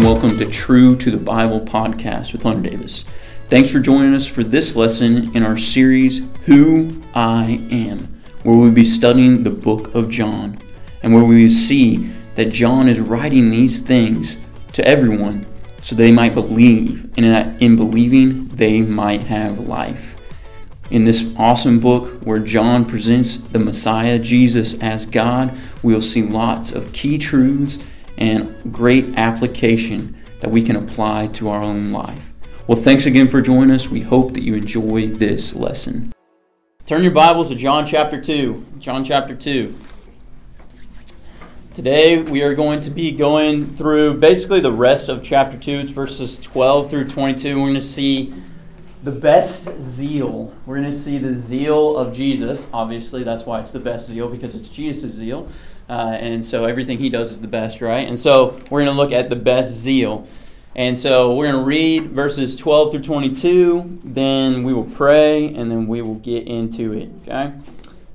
and welcome to True to the Bible podcast with Hunter Davis. Thanks for joining us for this lesson in our series, Who I Am, where we'll be studying the book of John, and where we see that John is writing these things to everyone so they might believe, and that in believing, they might have life. In this awesome book where John presents the Messiah, Jesus, as God, we'll see lots of key truths and great application that we can apply to our own life. Well, thanks again for joining us. We hope that you enjoy this lesson. Turn your Bibles to John chapter 2. John chapter 2. Today we are going to be going through basically the rest of chapter 2. It's verses 12 through 22. We're going to see the best zeal. We're going to see the zeal of Jesus. Obviously, that's why it's the best zeal because it's Jesus' zeal. Uh, and so everything he does is the best, right? And so we're going to look at the best zeal. And so we're going to read verses 12 through 22, then we will pray, and then we will get into it, okay?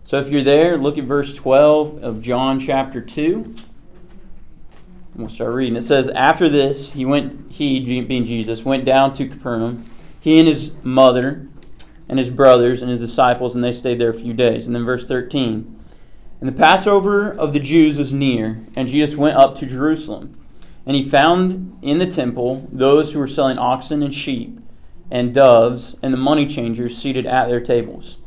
So if you're there, look at verse 12 of John chapter 2. We'll start reading. It says, After this, he went, he, being Jesus, went down to Capernaum, he and his mother, and his brothers, and his disciples, and they stayed there a few days. And then verse 13. And the Passover of the Jews was near, and Jesus went up to Jerusalem. And he found in the temple those who were selling oxen and sheep and doves and the money changers seated at their tables.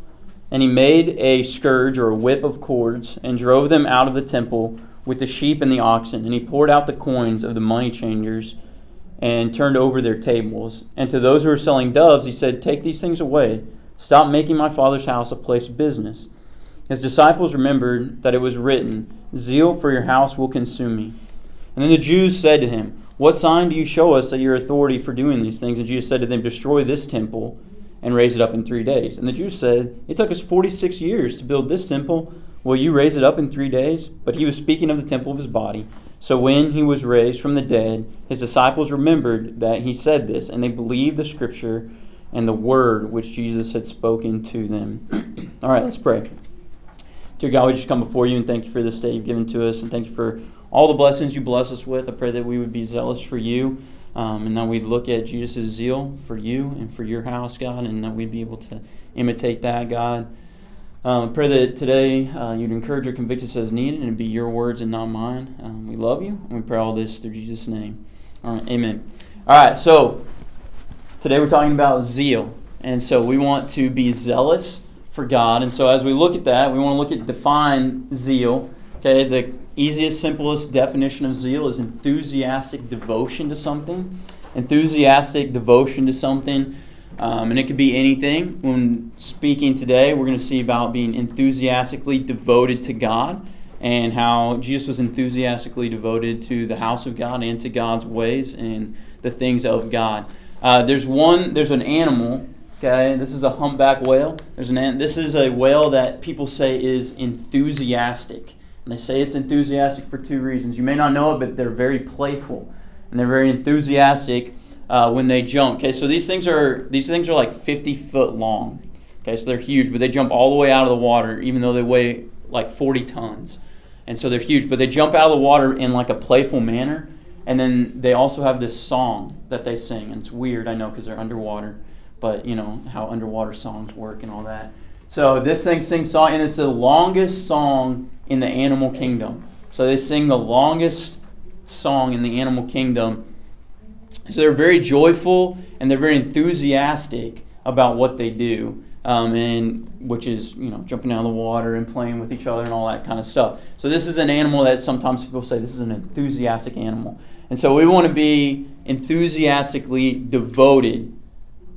And he made a scourge or a whip of cords and drove them out of the temple with the sheep and the oxen. And he poured out the coins of the money changers and turned over their tables. And to those who were selling doves, he said, Take these things away. Stop making my father's house a place of business. His disciples remembered that it was written, Zeal for your house will consume me. And then the Jews said to him, What sign do you show us that your authority for doing these things? And Jesus said to them, Destroy this temple and raise it up in three days. And the Jews said, It took us 46 years to build this temple. Will you raise it up in three days? But he was speaking of the temple of his body. So when he was raised from the dead, his disciples remembered that he said this, and they believed the scripture and the word which Jesus had spoken to them. All right, let's pray. Dear God, we just come before you and thank you for this day you've given to us, and thank you for all the blessings you bless us with. I pray that we would be zealous for you, um, and that we'd look at Jesus' zeal for you and for your house, God, and that we'd be able to imitate that, God. Um, pray that today uh, you'd encourage or convict us as needed, and it'd be your words and not mine. Um, we love you, and we pray all this through Jesus' name. All right, amen. All right, so today we're talking about zeal, and so we want to be zealous for God. And so as we look at that, we want to look at define zeal. Okay, the easiest, simplest definition of zeal is enthusiastic devotion to something. Enthusiastic devotion to something. Um, and it could be anything. When speaking today, we're going to see about being enthusiastically devoted to God and how Jesus was enthusiastically devoted to the house of God and to God's ways and the things of God. Uh, there's one, there's an animal Okay, this is a humpback whale. There's an this is a whale that people say is enthusiastic. And they say it's enthusiastic for two reasons. You may not know it, but they're very playful and they're very enthusiastic uh, when they jump. Okay, so these things are these things are like 50 foot long. Okay, so they're huge, but they jump all the way out of the water, even though they weigh like 40 tons. And so they're huge, but they jump out of the water in like a playful manner. And then they also have this song that they sing, and it's weird, I know, because they're underwater but you know how underwater songs work and all that. So this thing sings song, and it's the longest song in the animal kingdom. So they sing the longest song in the animal kingdom. So they're very joyful and they're very enthusiastic about what they do, um, and which is you know jumping out of the water and playing with each other and all that kind of stuff. So this is an animal that sometimes people say this is an enthusiastic animal, and so we want to be enthusiastically devoted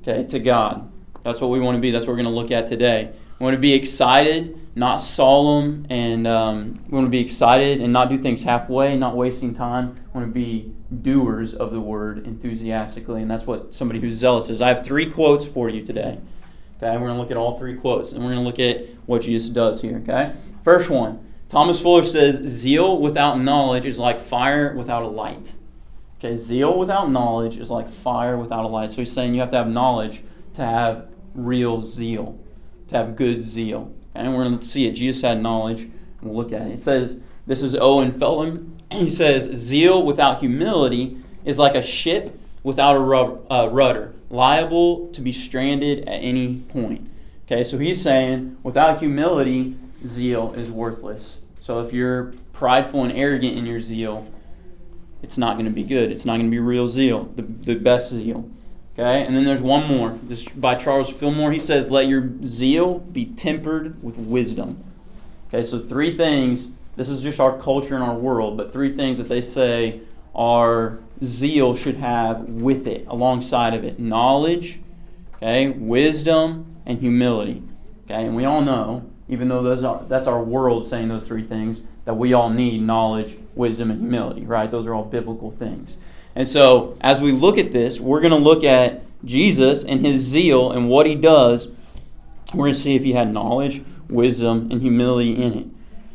okay, to God. That's what we want to be. That's what we're going to look at today. We want to be excited, not solemn, and um, we want to be excited and not do things halfway, not wasting time. We want to be doers of the word enthusiastically, and that's what somebody who's zealous is. I have three quotes for you today. Okay, we're going to look at all three quotes, and we're going to look at what Jesus does here. Okay, first one. Thomas Fuller says, "Zeal without knowledge is like fire without a light." Okay, zeal without knowledge is like fire without a light. So he's saying you have to have knowledge to have real zeal, to have good zeal. And we're going to see it. Jesus had knowledge, and we'll look at it. It says, this is Owen Feltham. He says, zeal without humility is like a ship without a uh, rudder, liable to be stranded at any point. Okay, so he's saying without humility, zeal is worthless. So if you're prideful and arrogant in your zeal, it's not going to be good. It's not going to be real zeal, the, the best zeal. Okay, and then there's one more. This by Charles Fillmore. He says, "Let your zeal be tempered with wisdom." Okay, so three things. This is just our culture and our world, but three things that they say our zeal should have with it, alongside of it: knowledge, okay, wisdom, and humility. Okay, and we all know, even though those are, that's our world saying those three things, that we all need knowledge, wisdom, and humility. Right? Those are all biblical things. And so, as we look at this, we're going to look at Jesus and his zeal and what he does. We're going to see if he had knowledge, wisdom, and humility in it.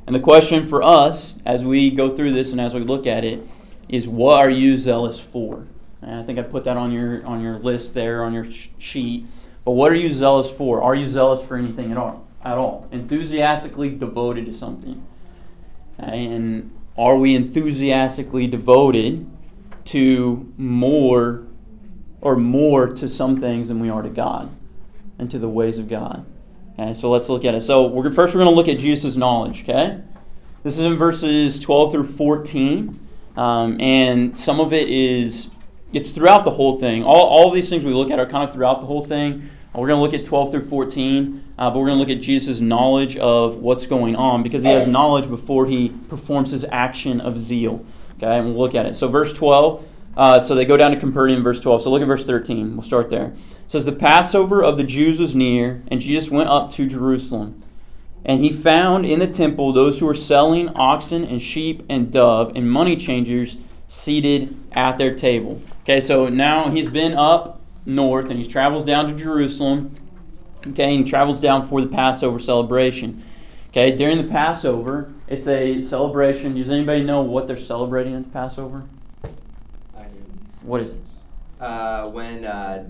And the question for us, as we go through this and as we look at it, is what are you zealous for? And I think I put that on your on your list there on your sheet. But what are you zealous for? Are you zealous for anything at all? At all? Enthusiastically devoted to something. And are we enthusiastically devoted to more or more to some things than we are to God and to the ways of God. Okay, so let's look at it. So we're, first we're going to look at Jesus' knowledge, okay? This is in verses 12 through 14. Um, and some of it is, it's throughout the whole thing. All, all these things we look at are kind of throughout the whole thing. We're going to look at 12 through 14, uh, but we're going to look at Jesus' knowledge of what's going on because he has knowledge before he performs his action of zeal. Okay, and we'll look at it. So, verse 12. Uh, so they go down to Capernaum, verse 12. So look at verse 13. We'll start there. It says, The Passover of the Jews was near, and Jesus went up to Jerusalem. And he found in the temple those who were selling oxen and sheep and dove and money changers seated at their table. Okay, so now he's been up north and he travels down to Jerusalem. Okay, and he travels down for the Passover celebration. Okay, during the Passover, it's a celebration. Does anybody know what they're celebrating at the Passover? I do. What is it? Uh, when uh,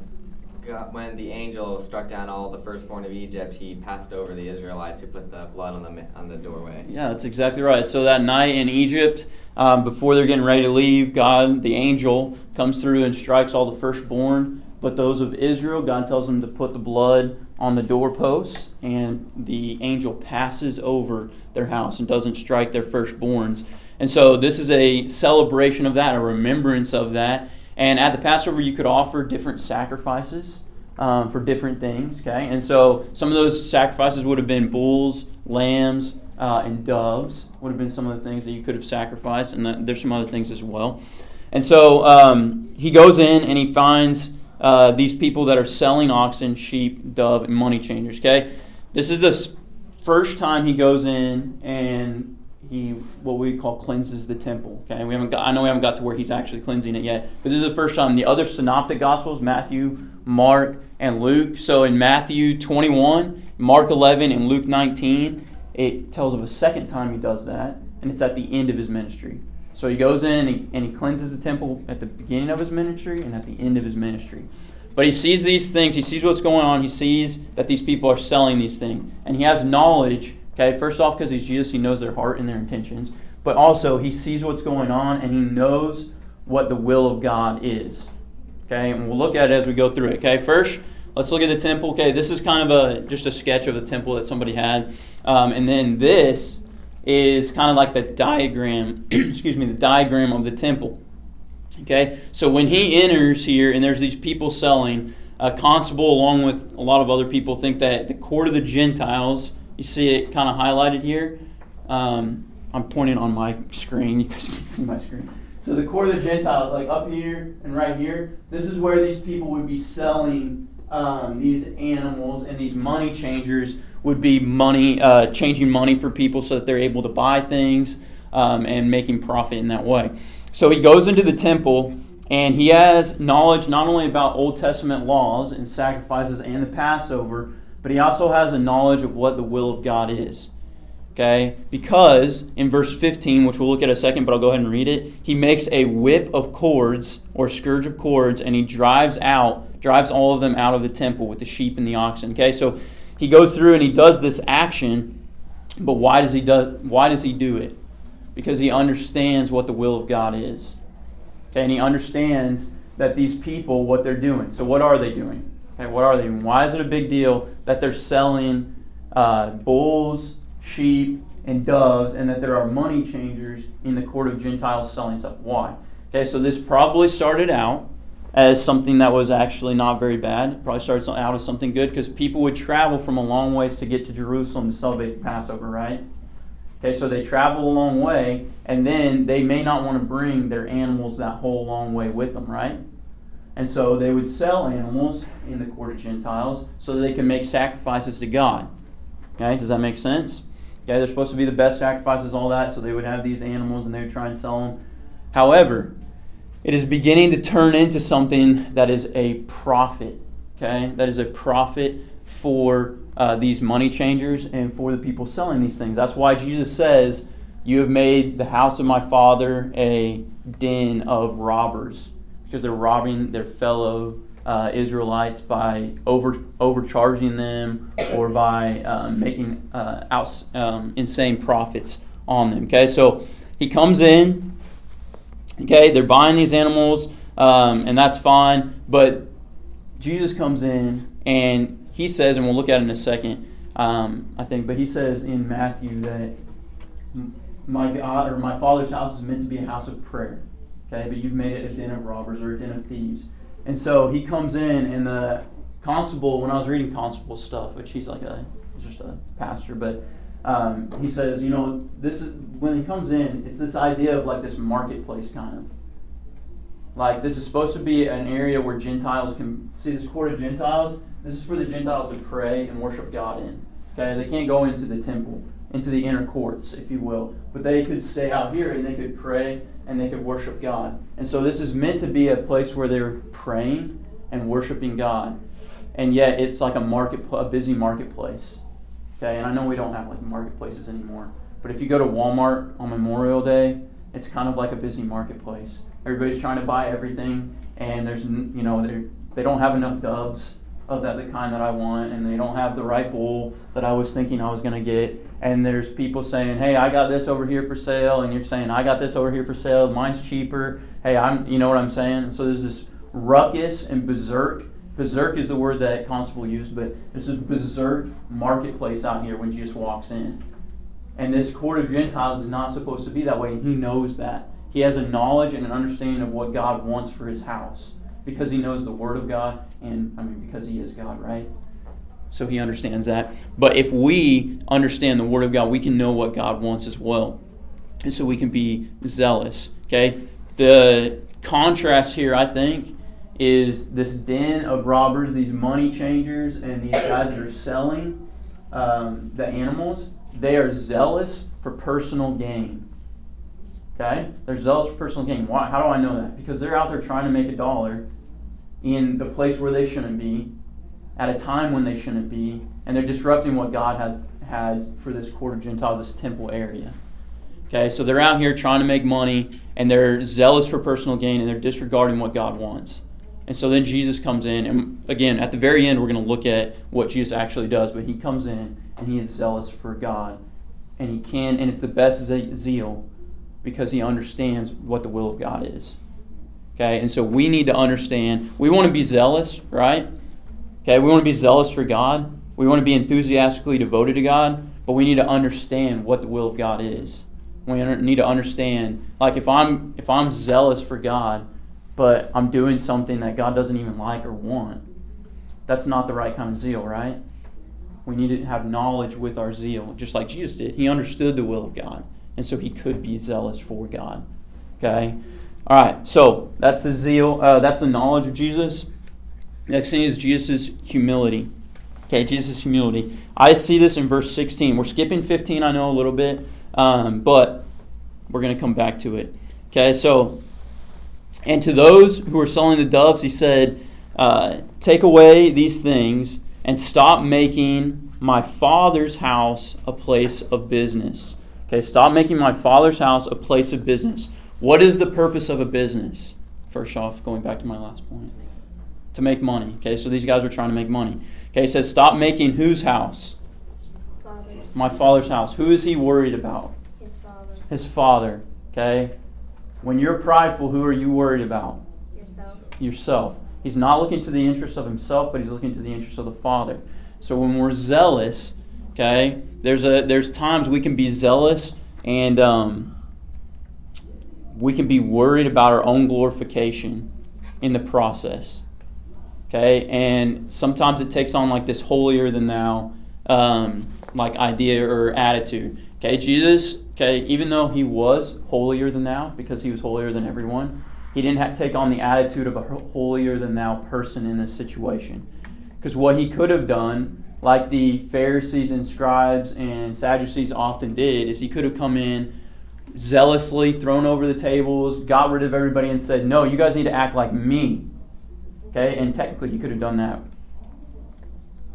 God, when the angel struck down all the firstborn of Egypt, he passed over the Israelites who put the blood on the on the doorway. Yeah, that's exactly right. So that night in Egypt, um, before they're getting ready to leave, God, the angel, comes through and strikes all the firstborn. But those of Israel, God tells them to put the blood on the doorposts, and the angel passes over their house and doesn't strike their firstborns. And so this is a celebration of that, a remembrance of that. And at the Passover, you could offer different sacrifices um, for different things. Okay, and so some of those sacrifices would have been bulls, lambs, uh, and doves. Would have been some of the things that you could have sacrificed, and there's some other things as well. And so um, he goes in and he finds uh, these people that are selling oxen, sheep, dove, and money changers. Okay, this is the first time he goes in and he what we call cleanses the temple. Okay, we haven't got, I know we haven't got to where he's actually cleansing it yet, but this is the first time. The other synoptic gospels, Matthew, Mark, and Luke. So in Matthew 21, Mark 11, and Luke 19, it tells of a second time he does that, and it's at the end of his ministry. So he goes in and he, and he cleanses the temple at the beginning of his ministry and at the end of his ministry. But he sees these things, he sees what's going on, he sees that these people are selling these things, and he has knowledge. Okay, first off, because he's Jesus, he knows their heart and their intentions, but also he sees what's going on and he knows what the will of God is. Okay, and we'll look at it as we go through it. Okay, first, let's look at the temple. Okay, this is kind of a just a sketch of the temple that somebody had, um, and then this is kind of like the diagram, excuse me, the diagram of the temple. Okay, so when he enters here and there's these people selling, a constable, along with a lot of other people, think that the court of the Gentiles, you see it kind of highlighted here. Um, I'm pointing on my screen, you guys can't see my screen. So the court of the Gentiles, like up here and right here, this is where these people would be selling um, these animals and these money changers would be money, uh, changing money for people so that they're able to buy things um, and making profit in that way. So he goes into the temple and he has knowledge not only about Old Testament laws and sacrifices and the Passover, but he also has a knowledge of what the will of God is. Okay? Because in verse 15, which we'll look at a second, but I'll go ahead and read it, he makes a whip of cords or scourge of cords and he drives out, drives all of them out of the temple with the sheep and the oxen. Okay? So he goes through and he does this action, but why does he do why does he do it? Because he understands what the will of God is. Okay, and he understands that these people, what they're doing. So, what are they doing? Okay, what are they doing? Why is it a big deal that they're selling uh, bulls, sheep, and doves, and that there are money changers in the court of Gentiles selling stuff? Why? Okay, so this probably started out as something that was actually not very bad. It probably started out as something good because people would travel from a long ways to get to Jerusalem to celebrate Passover, right? Okay, so they travel a long way, and then they may not want to bring their animals that whole long way with them, right? And so they would sell animals in the court of Gentiles so that they can make sacrifices to God. Okay, does that make sense? Okay, they're supposed to be the best sacrifices, all that, so they would have these animals and they would try and sell them. However, it is beginning to turn into something that is a profit. Okay, that is a profit for uh, these money changers and for the people selling these things. That's why Jesus says, "You have made the house of my father a den of robbers," because they're robbing their fellow uh, Israelites by over overcharging them or by um, making uh, out, um, insane profits on them. Okay, so he comes in. Okay, they're buying these animals, um, and that's fine. But Jesus comes in and he says, and we'll look at it in a second, um, I think, but he says in Matthew that my God or my Father's house is meant to be a house of prayer. Okay, but you've made it a den of robbers or a den of thieves. And so he comes in, and the constable, when I was reading constable stuff, which he's like a, just a pastor, but um, he says, you know, this is when he comes in, it's this idea of like this marketplace kind of. Like this is supposed to be an area where Gentiles can see this court of Gentiles. This is for the Gentiles to pray and worship God in. Okay, they can't go into the temple, into the inner courts, if you will, but they could stay out here and they could pray and they could worship God. And so this is meant to be a place where they're praying and worshiping God. And yet it's like a market, a busy marketplace. Okay, and I know we don't have like marketplaces anymore, but if you go to Walmart on Memorial Day, it's kind of like a busy marketplace. Everybody's trying to buy everything, and there's you know they they don't have enough doves of that the kind that I want, and they don't have the right bull that I was thinking I was going to get. And there's people saying, "Hey, I got this over here for sale," and you're saying, "I got this over here for sale. Mine's cheaper." Hey, I'm you know what I'm saying? And so there's this ruckus and berserk Berserk is the word that Constable used, but there's a berserk marketplace out here when Jesus walks in. And this court of Gentiles is not supposed to be that way, and he knows that. He has a knowledge and an understanding of what God wants for his house because he knows the Word of God, and I mean, because he is God, right? So he understands that. But if we understand the Word of God, we can know what God wants as well. And so we can be zealous. Okay? The contrast here, I think, is this den of robbers, these money changers, and these guys that are selling um, the animals. They are zealous for personal gain. Okay? They're zealous for personal gain. Why, how do I know that? Because they're out there trying to make a dollar in the place where they shouldn't be, at a time when they shouldn't be, and they're disrupting what God has had for this of Gentiles, this temple area. Okay, so they're out here trying to make money, and they're zealous for personal gain, and they're disregarding what God wants. And so then Jesus comes in, and again, at the very end, we're going to look at what Jesus actually does. But he comes in, and he is zealous for God, and he can, and it's the best zeal because he understands what the will of God is. Okay, and so we need to understand. We want to be zealous, right? Okay, we want to be zealous for God. We want to be enthusiastically devoted to God, but we need to understand what the will of God is. We need to understand, like if I'm if I'm zealous for God but I'm doing something that God doesn't even like or want. That's not the right kind of zeal, right? We need to have knowledge with our zeal, just like Jesus did. He understood the will of God, and so he could be zealous for God. Okay? All right, so that's the zeal, uh, that's the knowledge of Jesus. Next thing is Jesus' humility. Okay, Jesus' humility. I see this in verse 16. We're skipping 15, I know, a little bit, um, but we're going to come back to it. Okay, so and to those who were selling the doves, he said, uh, Take away these things and stop making my father's house a place of business. Okay, stop making my father's house a place of business. What is the purpose of a business? First off, going back to my last point, to make money. Okay, so these guys were trying to make money. Okay, he says, Stop making whose house? Father's. My father's house. Who is he worried about? His father. His father. Okay, When you're prideful, who are you worried about? Yourself. Yourself. He's not looking to the interests of himself, but he's looking to the interests of the Father. So when we're zealous, okay, there's a there's times we can be zealous and um, we can be worried about our own glorification in the process. Okay, and sometimes it takes on like this holier than thou um, like idea or attitude. Okay, Jesus, okay, even though he was holier than thou because he was holier than everyone, he didn't take on the attitude of a holier than thou person in this situation. Because what he could have done, like the Pharisees and scribes and Sadducees often did, is he could have come in zealously, thrown over the tables, got rid of everybody, and said, No, you guys need to act like me. Okay, and technically he could have done that.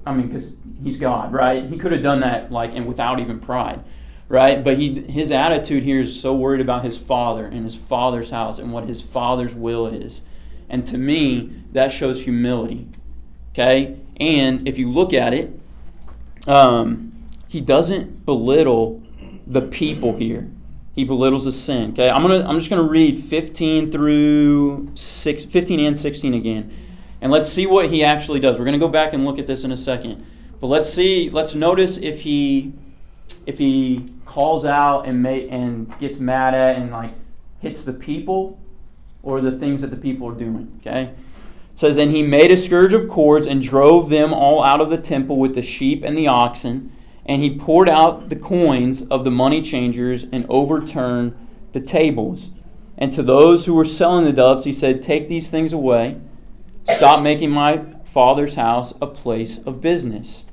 I mean, because he's God, right? He could have done that like and without even pride, right? But he his attitude here is so worried about his father and his father's house and what his father's will is. And to me, that shows humility. Okay? And if you look at it, um, he doesn't belittle the people here. He belittles the sin. Okay, I'm gonna I'm just gonna read 15 through 6, 15 and 16 again, and let's see what he actually does. We're gonna go back and look at this in a second, but let's see. Let's notice if he if he calls out and may, and gets mad at and like hits the people or the things that the people are doing. Okay, it says and he made a scourge of cords and drove them all out of the temple with the sheep and the oxen and he poured out the coins of the money changers and overturned the tables. And to those who were selling the doves, he said, Take these things away. Stop making my father's house a place of business.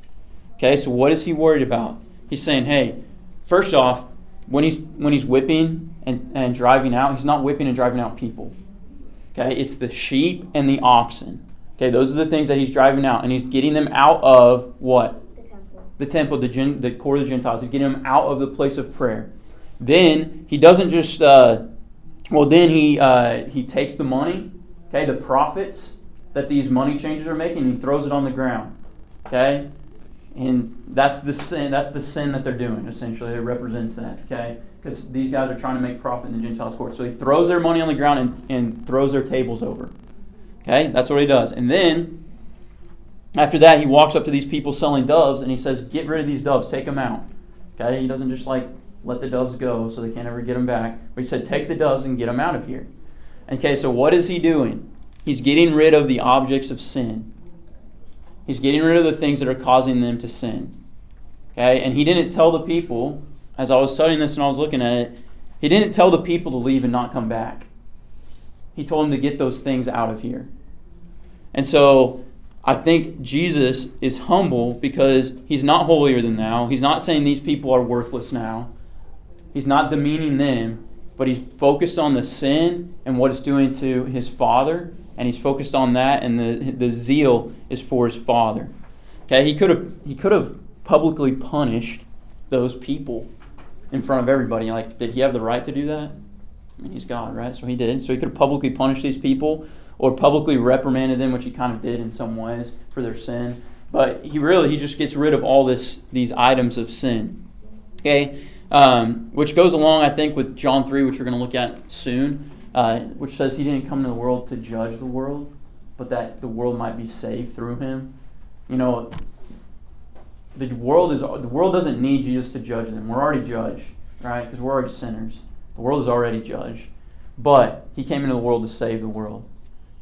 Okay, so what is he worried about? He's saying, Hey, first off, when he's when he's whipping and, and driving out, he's not whipping and driving out people. Okay, it's the sheep and the oxen. Okay, those are the things that he's driving out, and he's getting them out of what? the temple, the, gen, the core of the Gentiles. He's getting them out of the place of prayer. Then he doesn't just, uh, well, then he, uh, he takes the money, okay, the profits that these money changers are making, and he throws it on the ground, okay? And that's the sin, that's the sin that they're doing, essentially. It represents that, okay? Because these guys are trying to make profit in the Gentiles' court. So he throws their money on the ground and, and throws their tables over. Okay? That's what he does. And then after that, he walks up to these people selling doves and he says, Get rid of these doves, take them out. Okay? He doesn't just like let the doves go so they can't ever get them back. But he said, Take the doves and get them out of here. Okay, so what is he doing? He's getting rid of the objects of sin. He's getting rid of the things that are causing them to sin. Okay, and he didn't tell the people, as I was studying this and I was looking at it, he didn't tell the people to leave and not come back. He told them to get those things out of here. And so I think Jesus is humble because he's not holier than thou. He's not saying these people are worthless now. He's not demeaning them, but he's focused on the sin and what it's doing to his father, and he's focused on that, and the, the zeal is for his father. Okay, he could have he could have publicly punished those people in front of everybody. Like, did he have the right to do that? I mean, he's God, right? So he did. So he could have publicly punished these people or publicly reprimanded them, which he kind of did in some ways for their sin. But he really he just gets rid of all this these items of sin. Okay, um, which goes along I think with John three, which we're going to look at soon, uh, which says he didn't come to the world to judge the world, but that the world might be saved through him. You know, the world is the world doesn't need Jesus to judge them. We're already judged, right? Because we're already sinners. The world is already judged. But he came into the world to save the world.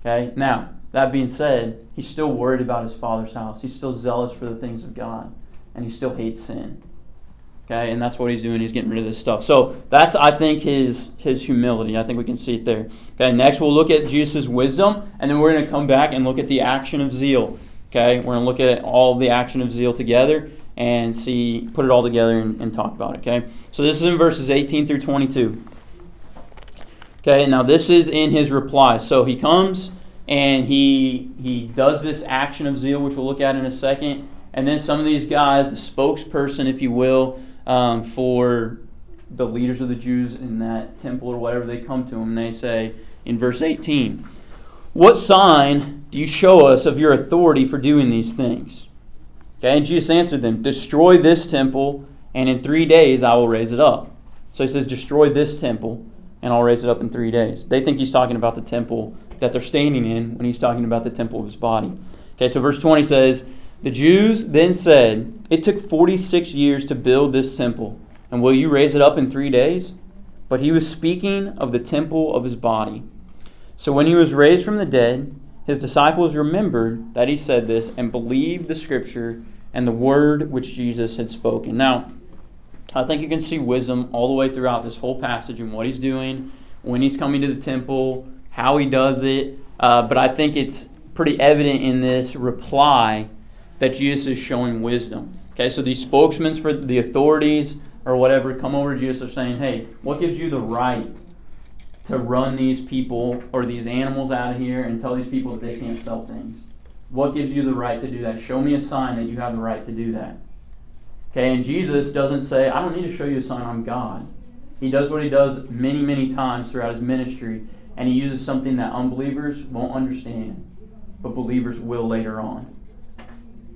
Okay? Now, that being said, he's still worried about his father's house. He's still zealous for the things of God. And he still hates sin. Okay? And that's what he's doing. He's getting rid of this stuff. So that's, I think, his, his humility. I think we can see it there. Okay, next we'll look at Jesus' wisdom, and then we're going to come back and look at the action of zeal. Okay? We're going to look at all the action of zeal together and see, put it all together and, and talk about it. Okay? So this is in verses 18 through 22. Okay, now this is in his reply. So he comes and he he does this action of zeal, which we'll look at in a second. And then some of these guys, the spokesperson, if you will, um, for the leaders of the Jews in that temple or whatever, they come to him and they say in verse 18, What sign do you show us of your authority for doing these things? Okay, and Jesus answered them, Destroy this temple, and in three days I will raise it up. So he says, Destroy this temple and I'll raise it up in three days. They think he's talking about the temple that they're standing in when he's talking about the temple of his body. Okay, so verse 20 says, The Jews then said, It took 46 years to build this temple, and will you raise it up in three days? But he was speaking of the temple of his body. So when he was raised from the dead, his disciples remembered that he said this and believed the scripture and the word which Jesus had spoken. Now, I think you can see wisdom all the way throughout this whole passage and what he's doing, when he's coming to the temple, how he does it. Uh, but I think it's pretty evident in this reply that Jesus is showing wisdom. Okay, so these spokesmen for the authorities or whatever come over to Jesus are saying, hey, what gives you the right to run these people or these animals out of here and tell these people that they can't sell things? What gives you the right to do that? Show me a sign that you have the right to do that. Okay, and Jesus doesn't say, I don't need to show you a sign I'm God. He does what he does many, many times throughout his ministry, and he uses something that unbelievers won't understand, but believers will later on.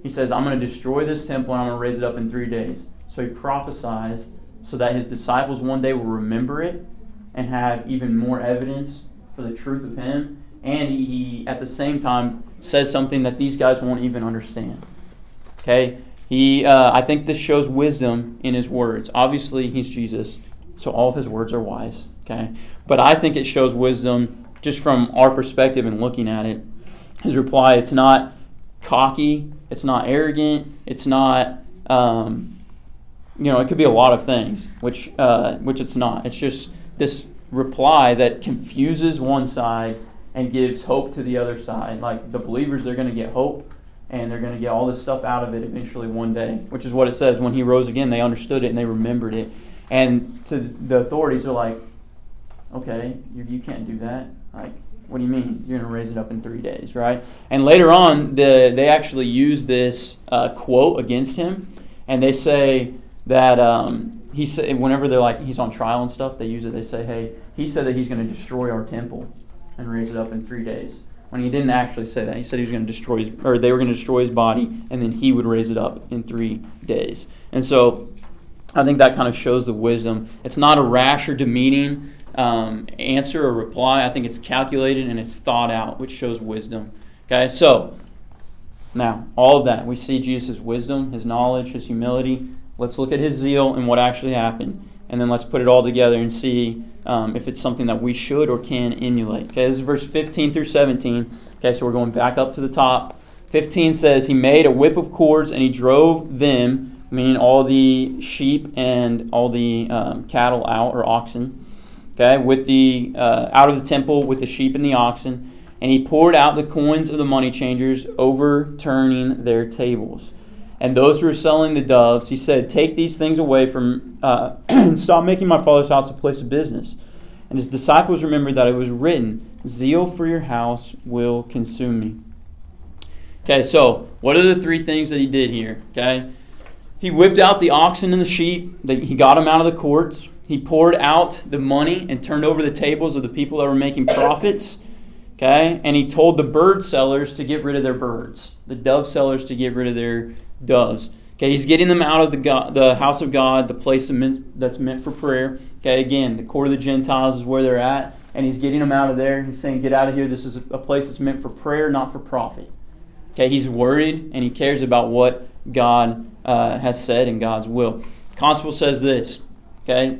He says, I'm going to destroy this temple and I'm going to raise it up in three days. So he prophesies so that his disciples one day will remember it and have even more evidence for the truth of him. And he, he at the same time, says something that these guys won't even understand. Okay? He, uh, I think this shows wisdom in his words. Obviously, he's Jesus, so all of his words are wise. Okay? But I think it shows wisdom just from our perspective and looking at it. His reply, it's not cocky, it's not arrogant, it's not, um, you know, it could be a lot of things, which, uh, which it's not. It's just this reply that confuses one side and gives hope to the other side. Like the believers, they're going to get hope and they're going to get all this stuff out of it eventually one day, which is what it says. When he rose again, they understood it and they remembered it. And to the authorities, they're like, okay, you, you can't do that. Like, what do you mean? You're going to raise it up in three days, right? And later on, the, they actually use this uh, quote against him, and they say that um, he said whenever they're like he's on trial and stuff, they use it. They say, "Hey, he said that he's going to destroy our temple and raise it up in three days." When he didn't actually say that, he said he was going to destroy his, or they were going to destroy his body, and then he would raise it up in three days. And so, I think that kind of shows the wisdom. It's not a rash or demeaning um, answer or reply. I think it's calculated and it's thought out, which shows wisdom. Okay, so now all of that we see Jesus' wisdom, his knowledge, his humility. Let's look at his zeal and what actually happened, and then let's put it all together and see um, if it's something that we should or can emulate. Okay, this is verse 15 through 17. Okay, so we're going back up to the top. 15 says, He made a whip of cords and he drove them, meaning all the sheep and all the um, cattle out, or oxen, okay, with the uh, out of the temple with the sheep and the oxen. And he poured out the coins of the money changers, overturning their tables. And those who were selling the doves, he said, Take these things away from, uh, and stop making my father's house a place of business. And his disciples remembered that it was written, Zeal for your house will consume me. Okay, so what are the three things that he did here? Okay, he whipped out the oxen and the sheep, he got them out of the courts. He poured out the money and turned over the tables of the people that were making profits. Okay, and he told the bird sellers to get rid of their birds, the dove sellers to get rid of their doves. Okay, he's getting them out of the God, the house of God, the place that's meant for prayer. Okay, again, the court of the Gentiles is where they're at, and he's getting them out of there. He's saying, "Get out of here. This is a place that's meant for prayer, not for profit." Okay, he's worried and he cares about what God uh, has said and God's will. Constable says this. Okay,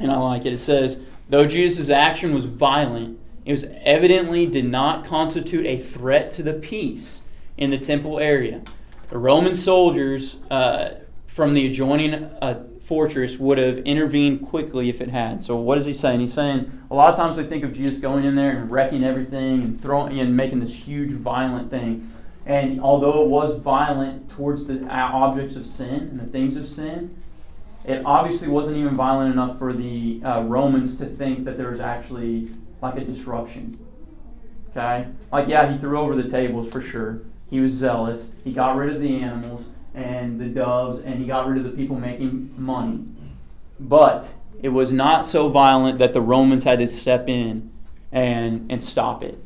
and I like it. It says, "Though Jesus' action was violent, it was evidently did not constitute a threat to the peace in the temple area." The Roman soldiers uh, from the adjoining uh, fortress would have intervened quickly if it had. So what is he saying? He's saying a lot of times we think of Jesus going in there and wrecking everything and throwing and making this huge violent thing. And although it was violent towards the objects of sin and the things of sin, it obviously wasn't even violent enough for the uh, Romans to think that there was actually like a disruption. Okay? Like, yeah, he threw over the tables for sure. He was zealous. He got rid of the animals and the doves, and he got rid of the people making money. But it was not so violent that the Romans had to step in and, and stop it.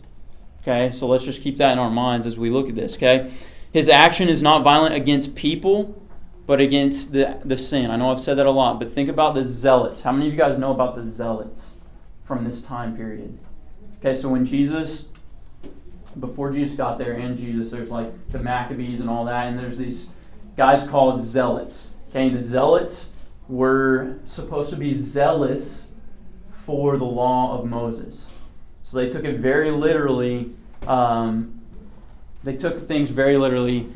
Okay, so let's just keep that in our minds as we look at this. Okay, his action is not violent against people, but against the, the sin. I know I've said that a lot, but think about the zealots. How many of you guys know about the zealots from this time period. Okay, so when Jesus, before Jesus got there and Jesus, there's like the Maccabees and all that, and there's these guys called zealots. Okay, the zealots were supposed to be zealous for the law of Moses. So they took it very literally. Um, they took things very literally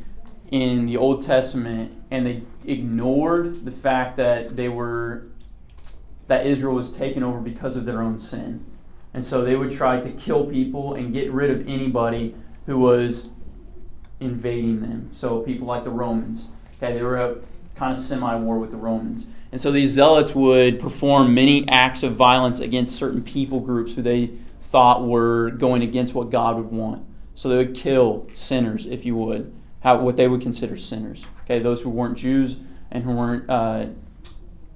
in the Old Testament, and they ignored the fact that they were that Israel was taken over because of their own sin. And so they would try to kill people and get rid of anybody who was invading them. So people like the Romans. Okay, they were a kind of semi war with the Romans. And so these zealots would perform many acts of violence against certain people groups who they thought were going against what God would want. So they would kill sinners, if you would, how, what they would consider sinners. Okay, those who weren't Jews and who weren't uh,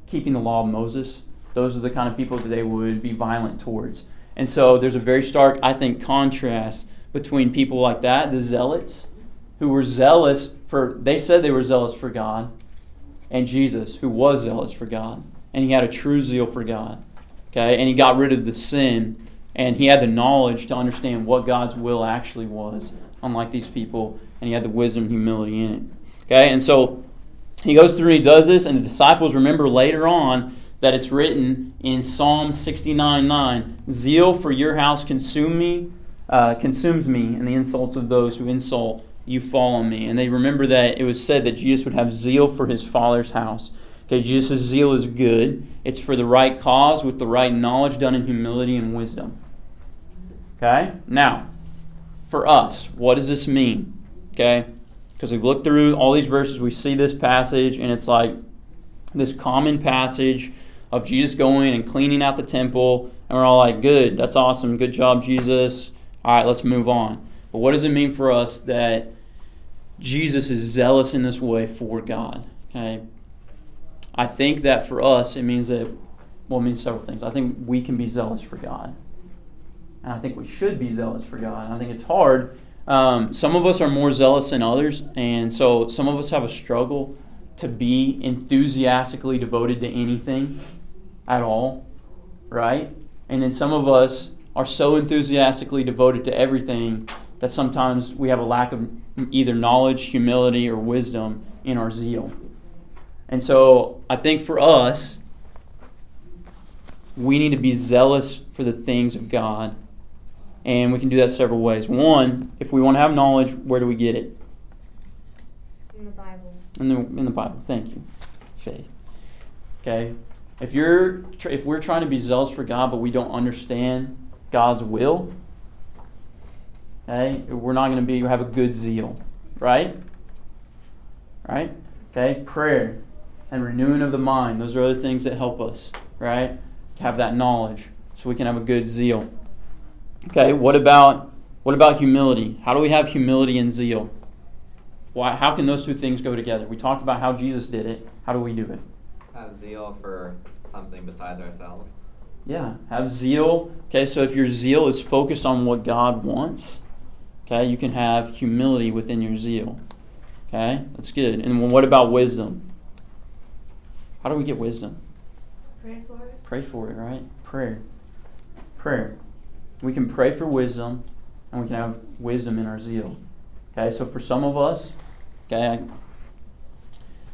keeping the law of Moses. Those are the kind of people that they would be violent towards. And so there's a very stark, I think, contrast between people like that, the zealots, who were zealous for, they said they were zealous for God, and Jesus, who was zealous for God. And he had a true zeal for God. Okay? And he got rid of the sin, and he had the knowledge to understand what God's will actually was, unlike these people, and he had the wisdom and humility in it. Okay? And so he goes through and he does this, and the disciples remember later on that it's written in Psalm 69 9 Zeal for your house consume me, uh, consumes me, and the insults of those who insult you fall on me. And they remember that it was said that Jesus would have zeal for his Father's house. Okay, Jesus' zeal is good. It's for the right cause with the right knowledge done in humility and wisdom. Okay? Now, for us, what does this mean? Okay? Because we've looked through all these verses, we see this passage, and it's like this common passage of Jesus going and cleaning out the temple, and we're all like, good, that's awesome, good job, Jesus. All right, let's move on. But what does it mean for us that Jesus is zealous in this way for God? Okay. I think that for us, it means that, well, it means several things. I think we can be zealous for God. And I think we should be zealous for God. I think it's hard. Um, some of us are more zealous than others, and so some of us have a struggle to be enthusiastically devoted to anything at all, right? And then some of us are so enthusiastically devoted to everything that sometimes we have a lack of either knowledge, humility, or wisdom in our zeal. And so I think for us, we need to be zealous for the things of God. And we can do that several ways. One, if we want to have knowledge, where do we get it? In the Bible. In the, in the Bible. Thank you, Faith. Okay? If you're if we're trying to be zealous for God, but we don't understand God's will, okay, we're not going to be have a good zeal, right? Right? Okay, prayer and renewing of the mind; those are other things that help us, right? Have that knowledge, so we can have a good zeal. Okay, what about what about humility? How do we have humility and zeal? Why? How can those two things go together? We talked about how Jesus did it. How do we do it? Have zeal for something besides ourselves. Yeah, have zeal. Okay, so if your zeal is focused on what God wants, okay, you can have humility within your zeal. Okay, that's good. And what about wisdom? How do we get wisdom? Pray for it. Pray for it, right? Prayer. Prayer. We can pray for wisdom, and we can have wisdom in our zeal. Okay, so for some of us, okay,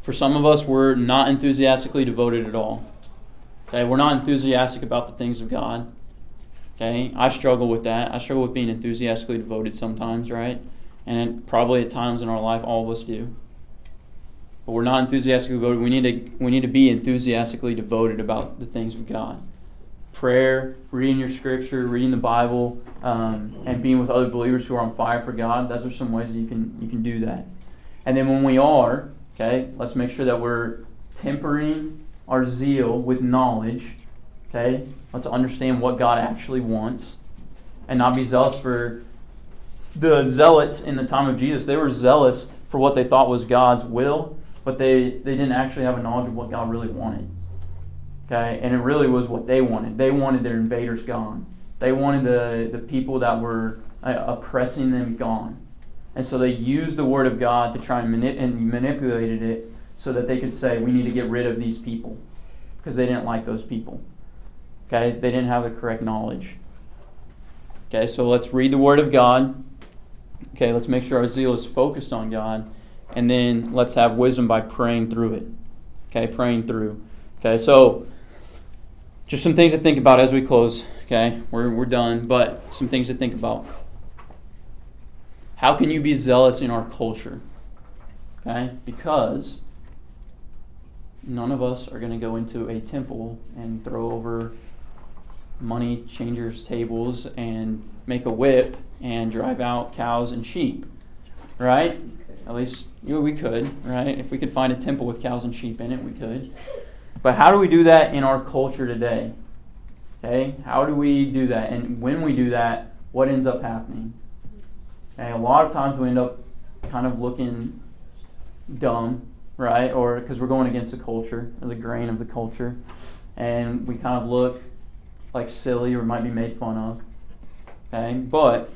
for some of us, we're not enthusiastically devoted at all. Okay, we're not enthusiastic about the things of God. Okay, I struggle with that. I struggle with being enthusiastically devoted sometimes, right? And probably at times in our life, all of us do. But we're not enthusiastically devoted. We need to we need to be enthusiastically devoted about the things of God. Prayer, reading your scripture, reading the Bible, um, and being with other believers who are on fire for God. Those are some ways that you can you can do that. And then when we are, okay, let's make sure that we're tempering our zeal with knowledge. Okay? Let's understand what God actually wants and not be zealous for the zealots in the time of Jesus. They were zealous for what they thought was God's will, but they, they didn't actually have a knowledge of what God really wanted. Okay? And it really was what they wanted. They wanted their invaders gone. They wanted the, the people that were uh, oppressing them gone. And so they used the word of God to try and, mani- and manipulated it so that they could say, we need to get rid of these people because they didn't like those people. Okay, they didn't have the correct knowledge. Okay, so let's read the Word of God. Okay, let's make sure our zeal is focused on God. And then let's have wisdom by praying through it. Okay, praying through. Okay, so just some things to think about as we close. Okay, we're, we're done, but some things to think about. How can you be zealous in our culture? Okay, because none of us are going to go into a temple and throw over money changers' tables and make a whip and drive out cows and sheep, right? At least you know, we could, right? If we could find a temple with cows and sheep in it, we could. But how do we do that in our culture today? Okay, how do we do that? And when we do that, what ends up happening? Okay, a lot of times we end up kind of looking dumb, right? Or because we're going against the culture or the grain of the culture, and we kind of look like silly or might be made fun of. Okay, but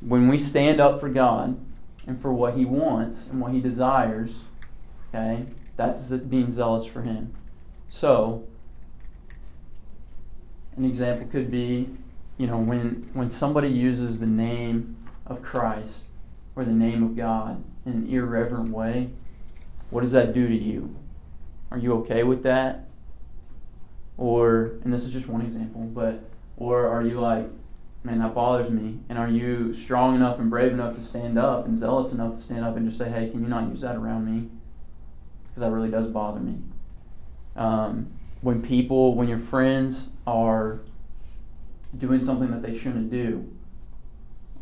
when we stand up for God and for what He wants and what He desires, okay, that's being zealous for Him. So, an example could be, you know, when when somebody uses the name of Christ or the name of God in an irreverent way, what does that do to you? Are you okay with that? Or, and this is just one example, but, or are you like, man, that bothers me? And are you strong enough and brave enough to stand up and zealous enough to stand up and just say, hey, can you not use that around me? Because that really does bother me. Um, when people, when your friends are doing something that they shouldn't do,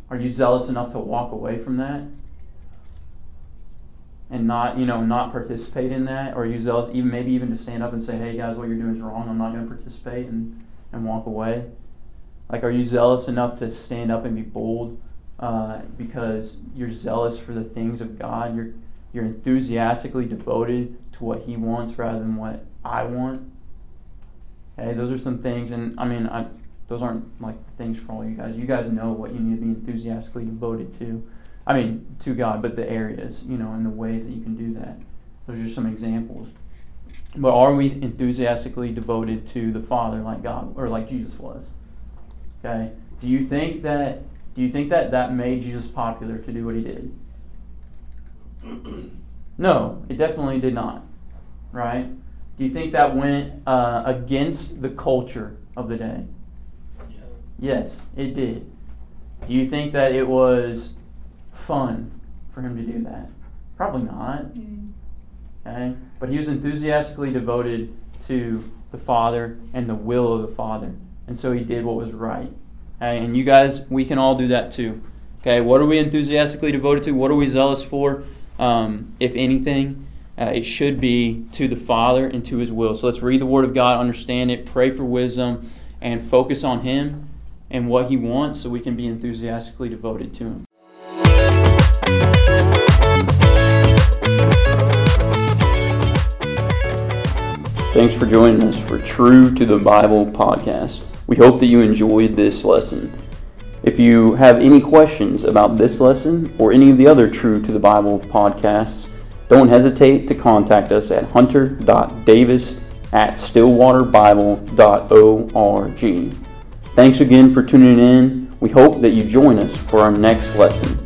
are you zealous enough to walk away from that? and not you know not participate in that? Or use those even maybe even to stand up and say hey guys what you're doing is wrong. I'm not going to participate and and walk away? Like are you zealous enough to stand up and be bold uh, because you're zealous for the things of god? You're you're enthusiastically devoted to what he wants rather than what i want okay those are some things and i mean I, those aren't like things for all you guys you guys know what you need to be enthusiastically devoted to I mean, to God, but the areas, you know, and the ways that you can do that. Those are just some examples. But are we enthusiastically devoted to the Father like God or like Jesus was? Okay. Do you think that do you think that that made Jesus popular to do what he did? no, it definitely did not. Right? Do you think that went uh, against the culture of the day? Yeah. Yes, it did. Do you think that it was fun for him to do that? Probably not. Mm. Okay? But he was enthusiastically devoted to the Father and the will of the Father. And so he did what was right. Okay? And you guys, we can all do that too. Okay? What are we enthusiastically devoted to? What are we zealous for? Um, if anything, uh, it should be to the Father and to his will. So let's read the Word of God, understand it, pray for wisdom, and focus on him and what he wants so we can be enthusiastically devoted to him. Thanks for joining us for True to the Bible podcast. We hope that you enjoyed this lesson. If you have any questions about this lesson or any of the other True to the Bible podcasts, don't hesitate to contact us at hunter.davis at stillwaterbible.org. Thanks again for tuning in. We hope that you join us for our next lesson.